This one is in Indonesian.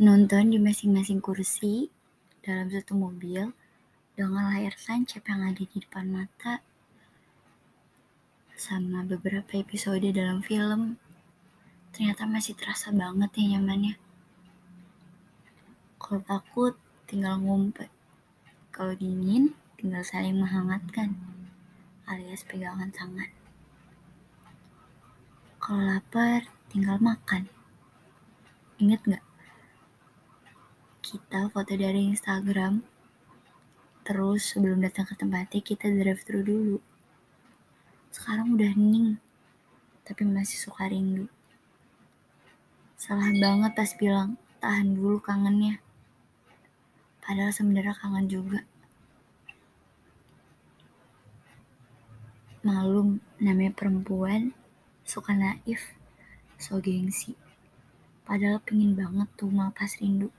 nonton di masing-masing kursi dalam satu mobil dengan layar tancap yang ada di depan mata sama beberapa episode dalam film. Ternyata masih terasa banget ya nyamannya. Kalau takut tinggal ngumpet. Kalau dingin tinggal saling menghangatkan alias pegangan tangan. Kalau lapar tinggal makan. Inget gak kita foto dari Instagram. Terus sebelum datang ke tempatnya kita drive thru dulu. Sekarang udah hening tapi masih suka rindu. Salah banget pas bilang tahan dulu kangennya. Padahal sebenarnya kangen juga. Malum namanya perempuan suka naif so gengsi. Padahal pengen banget tuh melepas rindu